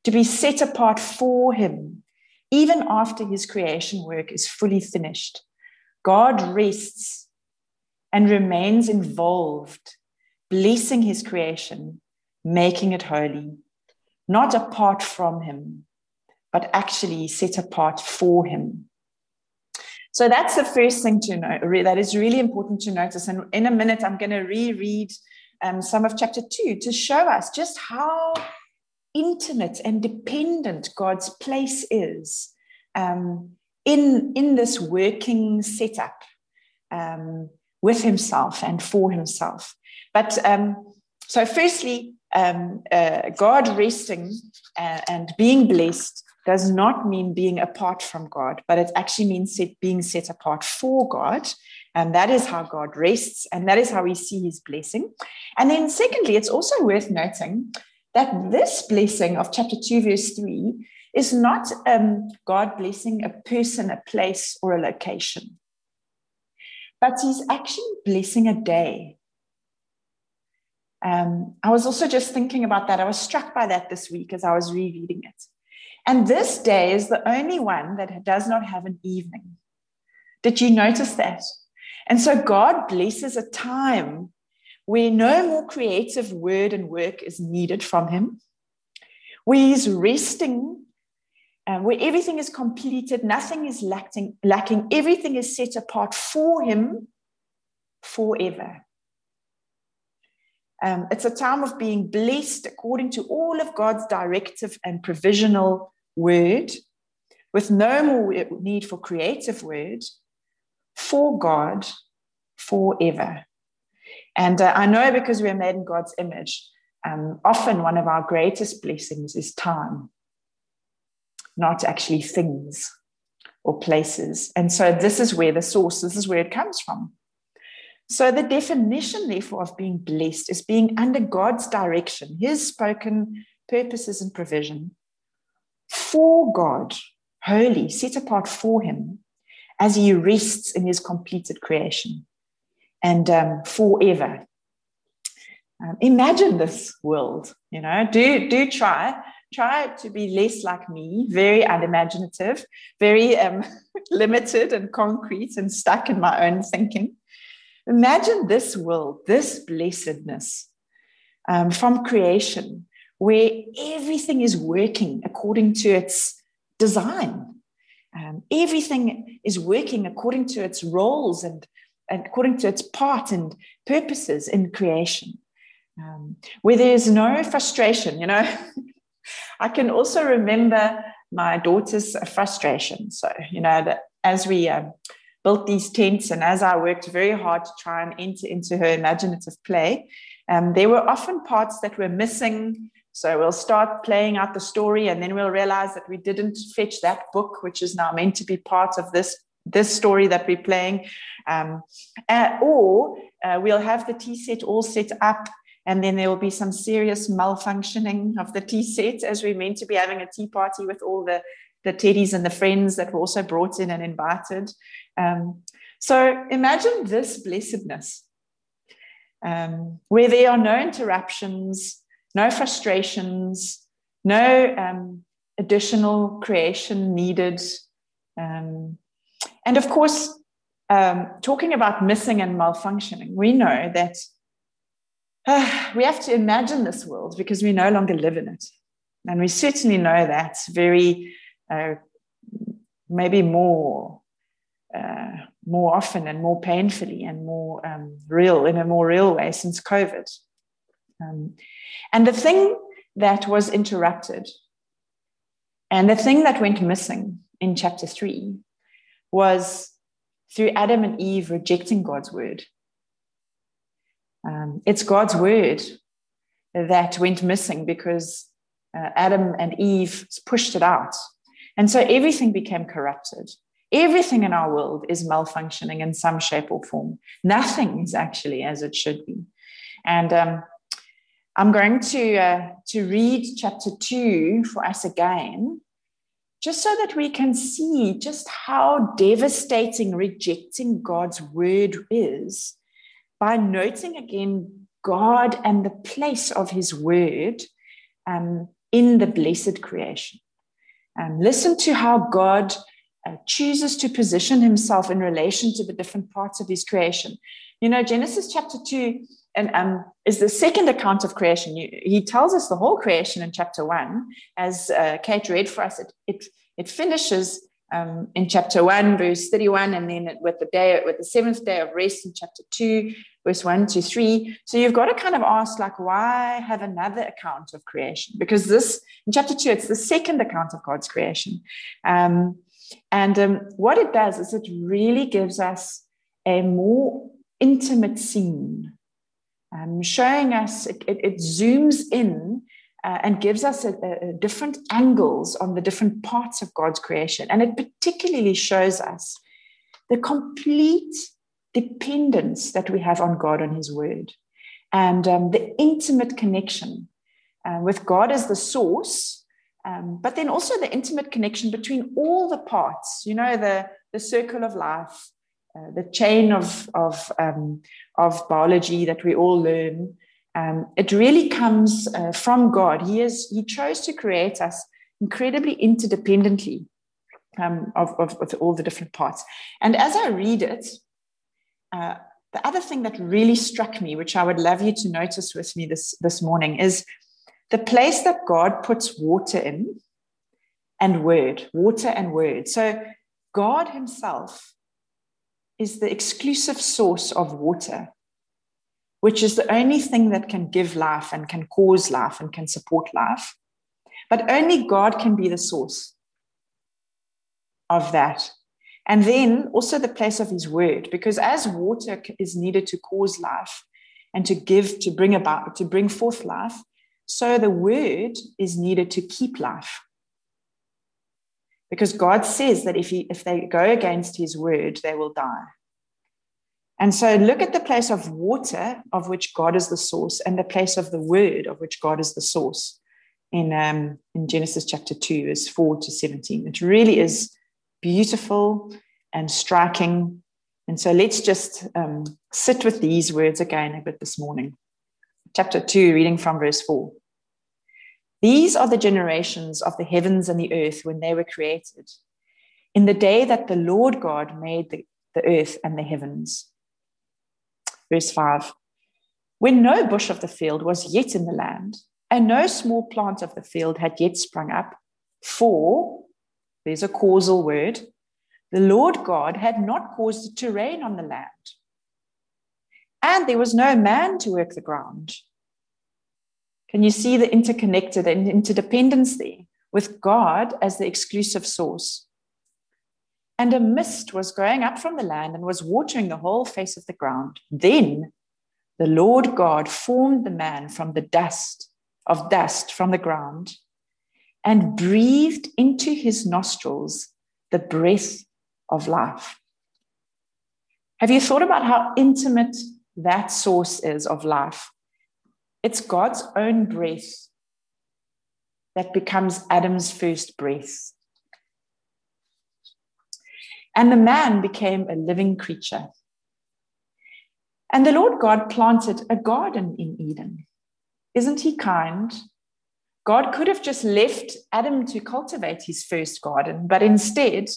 to be set apart for Him, even after his creation work is fully finished. God rests and remains involved, blessing his creation, making it holy, not apart from him, but actually set apart for him. So that's the first thing to know. That is really important to notice. And in a minute, I'm going to reread um, some of chapter two to show us just how intimate and dependent God's place is um, in, in this working setup um, with himself and for himself. But um, so, firstly, um, uh, God resting and, and being blessed does not mean being apart from God, but it actually means set, being set apart for God. And that is how God rests, and that is how we see his blessing. And then, secondly, it's also worth noting that this blessing of chapter 2, verse 3 is not um, God blessing a person, a place, or a location, but he's actually blessing a day. Um, I was also just thinking about that. I was struck by that this week as I was rereading it. And this day is the only one that does not have an evening. Did you notice that? And so God blesses a time where no more creative word and work is needed from Him, where He's resting, uh, where everything is completed, nothing is lacking, lacking, everything is set apart for Him forever. Um, it's a time of being blessed according to all of God's directive and provisional word, with no more need for creative word, for God forever. And uh, I know because we are made in God's image, um, often one of our greatest blessings is time, not actually things or places. And so this is where the source, this is where it comes from. So the definition, therefore, of being blessed is being under God's direction, his spoken purposes and provision for God, holy, set apart for him as he rests in his completed creation and um, forever. Um, imagine this world, you know, do, do try, try to be less like me, very unimaginative, very um, [LAUGHS] limited and concrete and stuck in my own thinking. Imagine this world, this blessedness um, from creation, where everything is working according to its design. Um, everything is working according to its roles and according to its part and purposes in creation, um, where there's no frustration. You know, [LAUGHS] I can also remember my daughter's frustration. So, you know, that as we um, built these tents and as I worked very hard to try and enter into her imaginative play, um, there were often parts that were missing. So we'll start playing out the story, and then we'll realize that we didn't fetch that book, which is now meant to be part of this this story that we're playing. Um, uh, or uh, we'll have the tea set all set up, and then there will be some serious malfunctioning of the tea set as we're meant to be having a tea party with all the, the teddies and the friends that were also brought in and invited. Um, so imagine this blessedness um, where there are no interruptions, no frustrations, no um, additional creation needed. Um, and of course, um, talking about missing and malfunctioning, we know that uh, we have to imagine this world because we no longer live in it. And we certainly know that very, uh, maybe more, uh, more often and more painfully and more um, real, in a more real way since COVID. Um, and the thing that was interrupted and the thing that went missing in chapter three was through Adam and Eve rejecting God's word. Um, it's God's word that went missing because uh, Adam and Eve pushed it out. And so everything became corrupted. Everything in our world is malfunctioning in some shape or form. Nothing is actually as it should be. And um, I'm going to, uh, to read chapter two for us again just so that we can see just how devastating rejecting God's word is by noting again God and the place of his word um, in the blessed creation. Um, listen to how God uh, chooses to position himself in relation to the different parts of his creation. You know, Genesis chapter 2 and um, is the second account of creation. You, he tells us the whole creation in chapter 1, as uh, Kate read for us. It, it, it finishes um, in chapter 1, verse 31, and then with the day, with the seventh day of rest in chapter 2, verse 1 to 3. So you've got to kind of ask, like, why have another account of creation? Because this, in chapter 2, it's the second account of God's creation. Um, and um, what it does is it really gives us a more intimate scene, um, showing us, it, it, it zooms in uh, and gives us a, a different angles on the different parts of God's creation. And it particularly shows us the complete dependence that we have on God and His Word, and um, the intimate connection uh, with God as the source, um, but then also the intimate connection between all the parts. You know, the the circle of life, uh, the chain of of um, of biology that we all learn. Um, it really comes uh, from God. He is He chose to create us incredibly interdependently um, of, of, of all the different parts. And as I read it, uh, the other thing that really struck me, which I would love you to notice with me this, this morning, is the place that God puts water in and word, water and word. So God Himself is the exclusive source of water, which is the only thing that can give life and can cause life and can support life. But only God can be the source of that. And then also the place of his word, because as water is needed to cause life and to give, to bring about, to bring forth life, so the word is needed to keep life. Because God says that if, he, if they go against his word, they will die. And so look at the place of water, of which God is the source, and the place of the word, of which God is the source, in, um, in Genesis chapter 2, verse 4 to 17. It really is beautiful and striking. And so let's just um, sit with these words again a bit this morning. Chapter 2, reading from verse 4. These are the generations of the heavens and the earth when they were created, in the day that the Lord God made the, the earth and the heavens. Verse 5 When no bush of the field was yet in the land, and no small plant of the field had yet sprung up, for there's a causal word. The Lord God had not caused it to rain on the land. And there was no man to work the ground. Can you see the interconnected and interdependence there with God as the exclusive source? And a mist was going up from the land and was watering the whole face of the ground. Then the Lord God formed the man from the dust of dust from the ground and breathed into his nostrils the breath of life. Have you thought about how intimate that source is of life? It's God's own breath that becomes Adam's first breath. And the man became a living creature. And the Lord God planted a garden in Eden. Isn't he kind? God could have just left Adam to cultivate his first garden, but instead,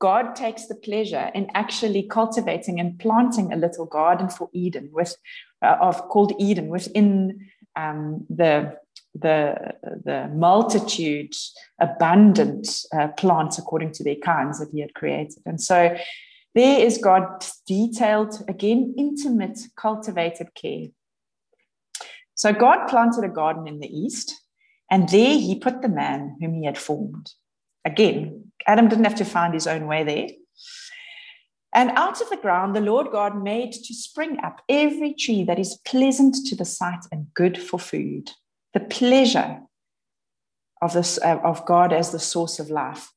God takes the pleasure in actually cultivating and planting a little garden for Eden, with uh, of called Eden within um, the the the multitude, abundant uh, plants according to their kinds that He had created, and so there is God's detailed, again, intimate, cultivated care. So God planted a garden in the east and there he put the man whom he had formed. Again, Adam didn't have to find his own way there. And out of the ground, the Lord God made to spring up every tree that is pleasant to the sight and good for food. The pleasure of, this, uh, of God as the source of life.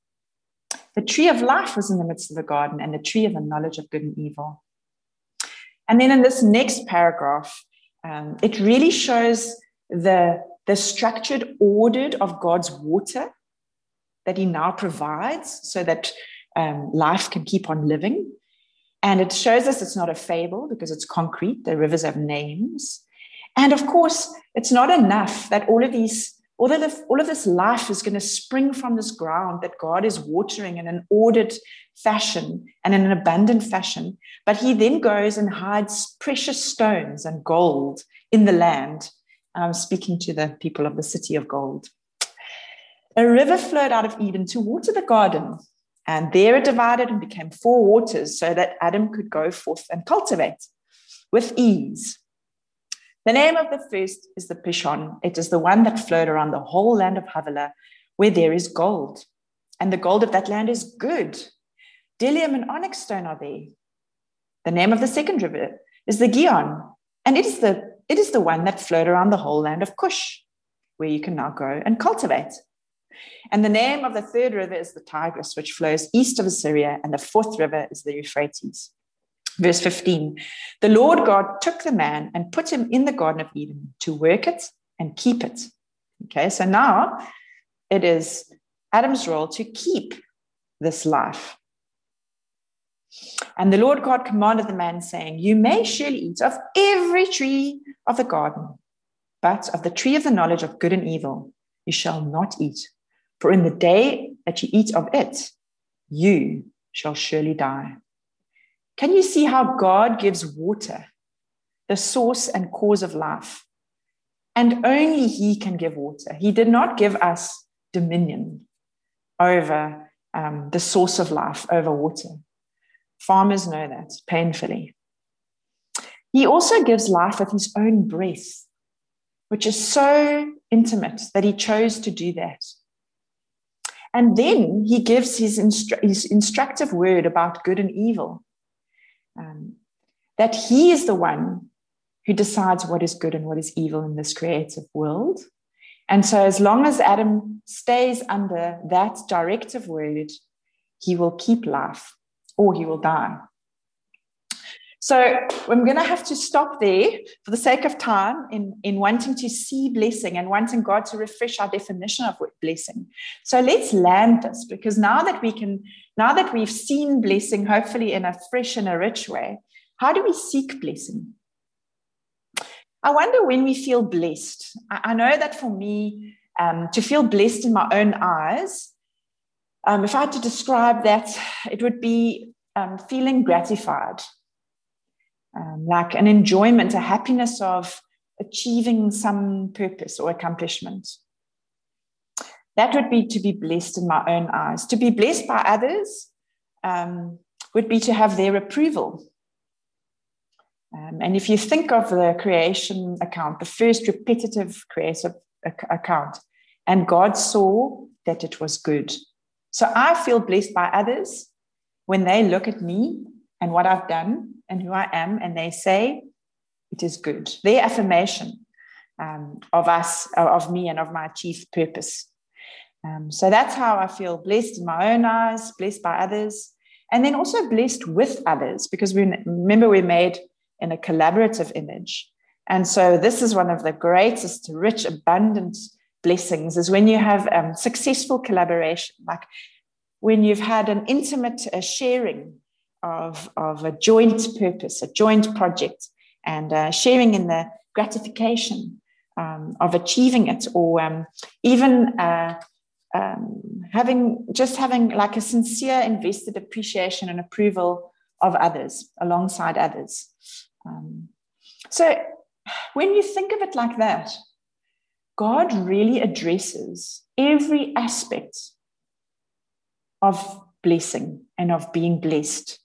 The tree of life was in the midst of the garden, and the tree of the knowledge of good and evil. And then in this next paragraph, um, it really shows the the structured, ordered of God's water that He now provides so that um, life can keep on living. And it shows us it's not a fable because it's concrete. The rivers have names. And of course, it's not enough that all of these All of, the, all of this life is going to spring from this ground that God is watering in an ordered fashion and in an abundant fashion. But he then goes and hides precious stones and gold in the land. I'm speaking to the people of the city of gold. A river flowed out of Eden to water the garden, and there it divided and became four waters so that Adam could go forth and cultivate with ease. The name of the first is the Pishon. It is the one that flowed around the whole land of Havilah, where there is gold. And the gold of that land is good. Bdellium and onyx stone are there. The name of the second river is the Gihon, and it is the, it is the one that flowed around the whole land of Cush, where you can now go and cultivate. And the name of the third river is the Tigris, which flows east of Assyria, and the fourth river is the Euphrates. Verse 15 The Lord God took the man and put him in the Garden of Eden to work it and keep it. Okay, so now it is Adam's role to keep this life. And the Lord God commanded the man, saying, You may surely eat of every tree of the garden, but of the tree of the knowledge of good and evil you shall not eat. For in the day that you eat of it, you shall surely die. Can you see how God gives water, the source and cause of life? And only He can give water. He did not give us dominion over um, the source of life, over water. Farmers know that painfully. He also gives life with His own breath, which is so intimate that He chose to do that. And then He gives His, instru- his instructive word about good and evil um, that he is the one who decides what is good and what is evil in this creative world. And so, as long as Adam stays under that directive word, he will keep life or he will die. So, I'm going to have to stop there for the sake of time in, in wanting to see blessing and wanting God to refresh our definition of blessing. So, let's land this because now that we can now that we've seen blessing, hopefully in a fresh and a rich way, how do we seek blessing? I wonder when we feel blessed. I know that for me, um, to feel blessed in my own eyes, um, if I had to describe that, it would be um, feeling gratified, um, like an enjoyment, a happiness of achieving some purpose or accomplishment. That would be to be blessed in my own eyes. To be blessed by others um, would be to have their approval. Um, and if you think of the creation account, the first repetitive creative account, and God saw that it was good. So I feel blessed by others when they look at me and what I've done and who I am, and they say, it is good. Their affirmation um, of us, of me, and of my chief purpose. Um, so that's how I feel blessed in my own eyes, blessed by others, and then also blessed with others because we remember we're made in a collaborative image. And so this is one of the greatest, rich, abundant blessings is when you have um, successful collaboration, like when you've had an intimate uh, sharing of, of a joint purpose, a joint project, and uh, sharing in the gratification um, of achieving it, or um, even uh, um, having just having like a sincere invested appreciation and approval of others alongside others. Um, so when you think of it like that god really addresses every aspect of blessing and of being blessed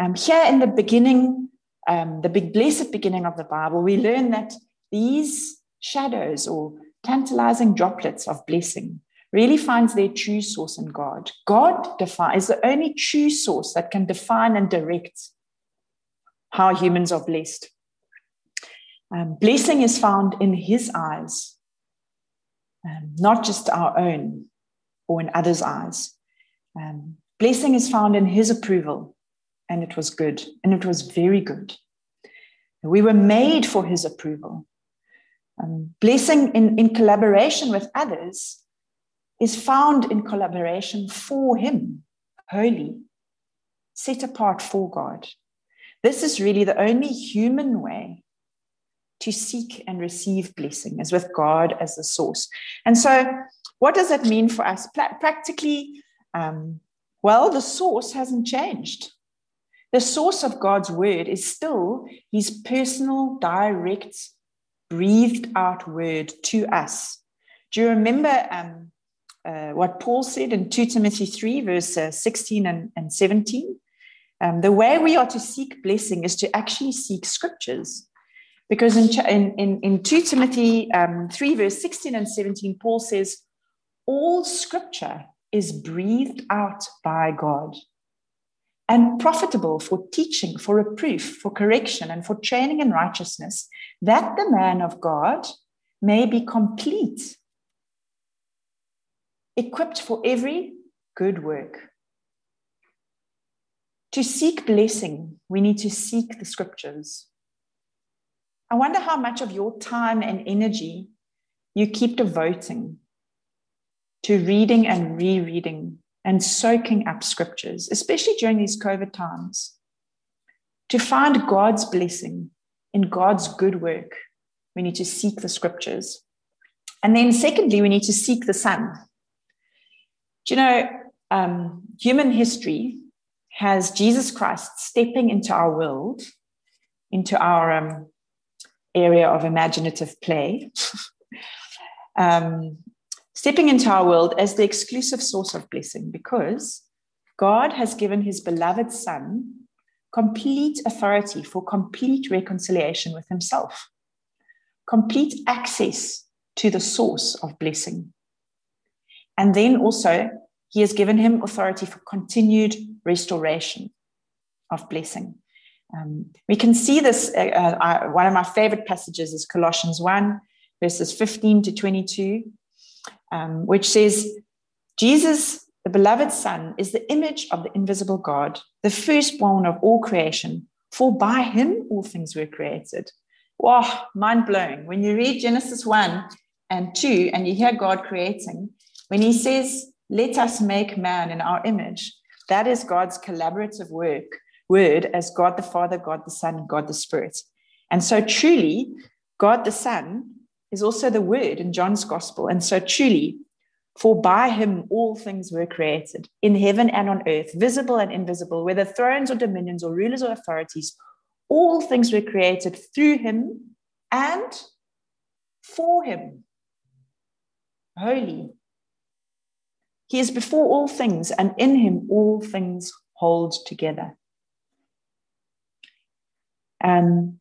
um, here in the beginning um, the big blessed beginning of the bible we learn that these shadows or tantalizing droplets of blessing really finds their true source in God. God is the only true source that can define and direct how humans are blessed. Um, blessing is found in His eyes, um, not just our own or in others' eyes. Um, blessing is found in His approval, and it was good, and it was very good. We were made for His approval. Um, blessing in, in collaboration with others is found in collaboration for Him, holy, set apart for God. This is really the only human way to seek and receive blessing, as with God as the source. And so, what does that mean for us? practically, um, well, the source hasn't changed. The source of God's word is still his personal, direct, breathed out word to us. Do you remember um, uh, what Paul said in 2 Timothy 3, verse uh, 16 and, and 17? Um, the way we are to seek blessing is to actually seek scriptures. Because in, in, in, in 2 Timothy um, 3, verse 16 and 17, Paul says, All scripture is breathed out by God and profitable for teaching, for reproof, for correction, and for training in righteousness, that the man of God may be complete, equipped for every good work. To seek blessing, we need to seek the scriptures. I wonder how much of your time and energy you keep devoting to reading and rereading and soaking up scriptures, especially during these COVID times, to find God's blessing in God's good work. We need to seek the scriptures. And then, secondly, we need to seek the Son. Do you know, um, human history has Jesus Christ stepping into our world, into our um, area of imaginative play, [LAUGHS] um, stepping into our world as the exclusive source of blessing because God has given his beloved Son complete authority for complete reconciliation with himself, complete access to the source of blessing. And then also, he has given him authority for continued restoration of blessing. Um, we can see this. Uh, uh, one of my favorite passages is Colossians 1, verses 15 to 22, um, which says, Jesus, the beloved Son, is the image of the invisible God, the firstborn of all creation, for by him all things were created. Wow, mind blowing. When you read Genesis 1 and 2 and you hear God creating, when he says, Let us make man in our image, that is God's collaborative work word as God the Father, God the Son, God the Spirit. And so truly, God the Son is also the word in John's gospel. And so truly, for by him all things were created, in heaven and on earth, visible and invisible, whether thrones or dominions or rulers or authorities, all things were created through him and for him. Holy. He is before all things, and in him all things hold together. Um,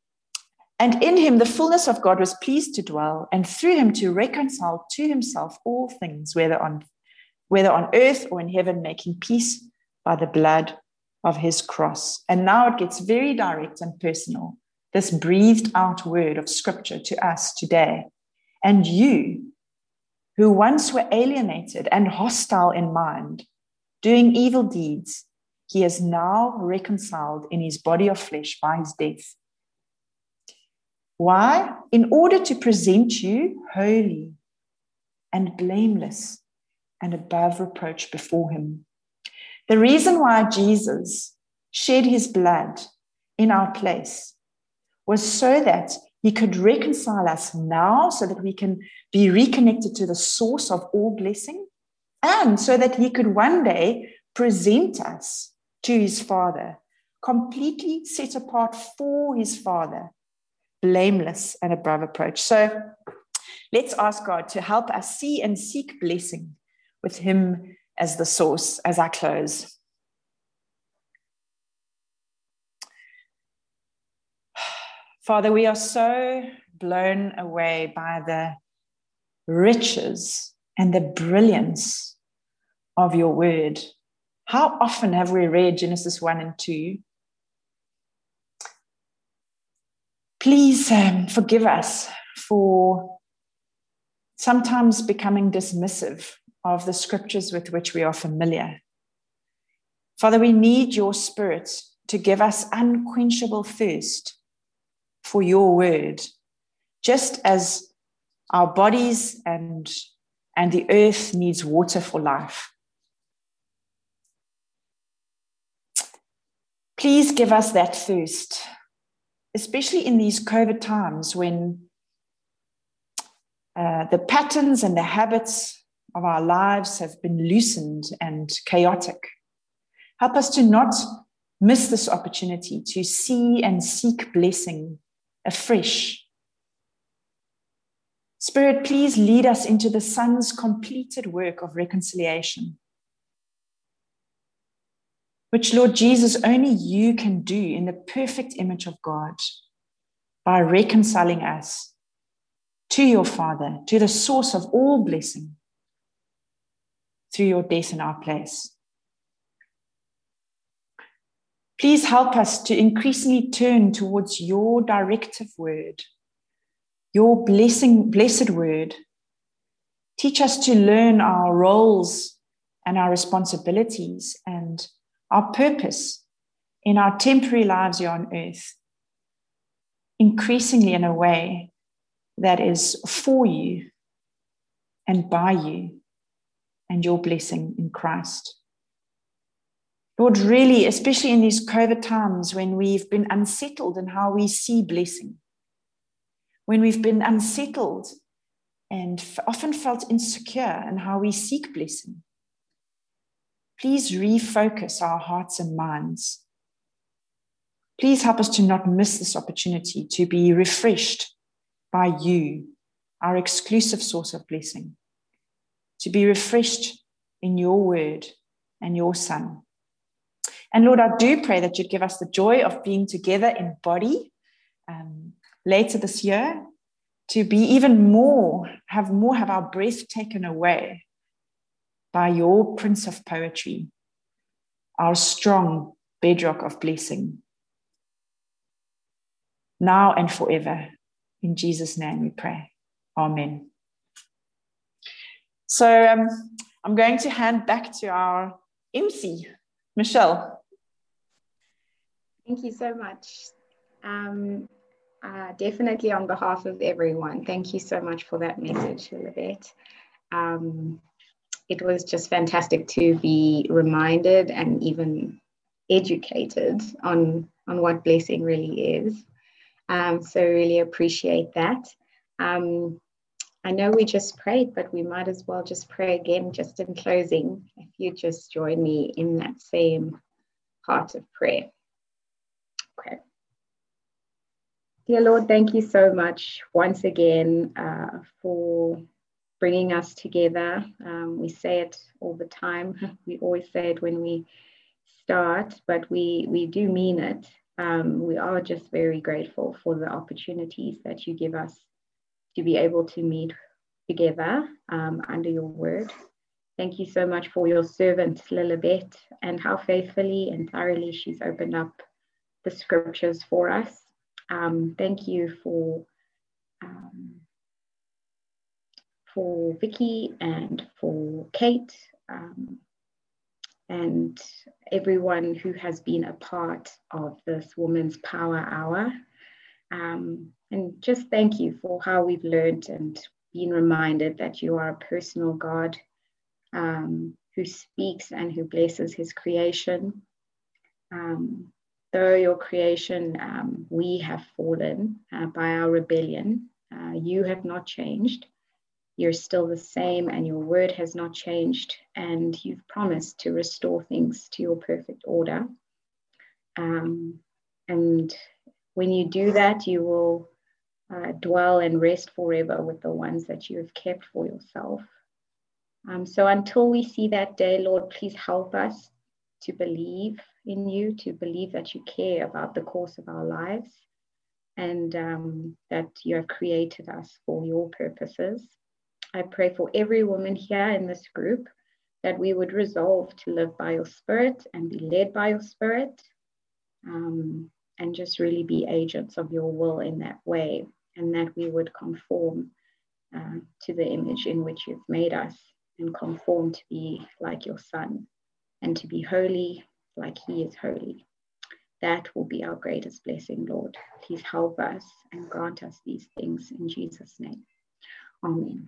and in him, the fullness of God was pleased to dwell, and through him to reconcile to himself all things, whether on, whether on earth or in heaven, making peace by the blood of his cross. And now it gets very direct and personal this breathed out word of scripture to us today. And you, who once were alienated and hostile in mind, doing evil deeds, he is now reconciled in his body of flesh by his death. Why? In order to present you holy and blameless and above reproach before him. The reason why Jesus shed his blood in our place was so that he could reconcile us now so that we can be reconnected to the source of all blessing and so that he could one day present us to his Father, completely set apart for his Father, blameless and above approach. So let's ask God to help us see and seek blessing with him as the source as I close. [SIGHS] Father, we are so blown away by the riches and the brilliance of your word. How often have we read Genesis 1 and 2? Please um, forgive us for sometimes becoming dismissive of the scriptures with which we are familiar. Father, we need your spirit to give us unquenchable thirst for your word, just as our bodies and, and the earth needs water for life. Please give us that thirst especially in these COVID times when uh, the patterns and the habits of our lives have been loosened and chaotic. Help us to not miss this opportunity to see and seek blessing afresh. Spirit, please lead us into the Son's completed work of reconciliation, which, Lord Jesus, only you can do in the perfect image of God by reconciling us to your Father, to the source of all blessing through your death in our place. Please help us to increasingly turn towards your directive word, your blessing, blessed word. Teach us to learn our roles and our responsibilities and our purpose in our temporary lives here on earth, increasingly in a way that is for you and by you and your blessing in Christ. Lord, really, especially in these COVID times when we've been unsettled in how we see blessing, when we've been unsettled and often felt insecure in how we seek blessing, please refocus our hearts and minds. Please help us to not miss this opportunity to be refreshed by you, our exclusive source of blessing, to be refreshed in your word and your Son. And Lord, I do pray that you'd give us the joy of being together in body um, later this year to be even more, have more, have our breath taken away by your Prince of Poetry, our strong bedrock of blessing, now and forever. In Jesus' name we pray. Amen. So um, I'm going to hand back to our MC, Michelle. Thank you so much. Um, uh, definitely on behalf of everyone, thank you so much for that message, Lilibet. Um, it was just fantastic to be reminded and even educated on, on what blessing really is. Um, so really appreciate that. Um, I know we just prayed, but we might as well just pray again, just in closing. If you just join me in that same heart of prayer. Okay. Dear Lord, thank you so much once again uh, for bringing us together. Um, we say it all the time. [LAUGHS] We always say it when we start, but we, we do mean it um, we are just very grateful for the opportunities that you give us to be able to meet together um, under your word. Thank you so much for your servant, Lilibet, and how faithfully and thoroughly she's opened up the scriptures for us. Um, thank you for um, for Vicky and for Kate. Um, and everyone who has been a part of this Women's Power Hour. Um, and just thank you for how we've learned and been reminded that you are a personal God um, who speaks and who blesses his creation. Um, though your creation, um, we have fallen uh, by our rebellion, uh, you have not changed you're still the same and your word has not changed and you've promised to restore things to your perfect order. Um, and when you do that you will uh, dwell and rest forever with the ones that you have kept for yourself. Um, so until we see that day lord please help us to believe in you to believe that you care about the course of our lives and um, that you have created us for your purposes I pray for every woman here in this group that we would resolve to live by your spirit and be led by your spirit um, and just really be agents of your will in that way and that we would conform uh, to the image in which you've made us and conform to be like your son and to be holy like he is holy. That will be our greatest blessing, Lord. Please help us and grant us these things in Jesus' name. Amen.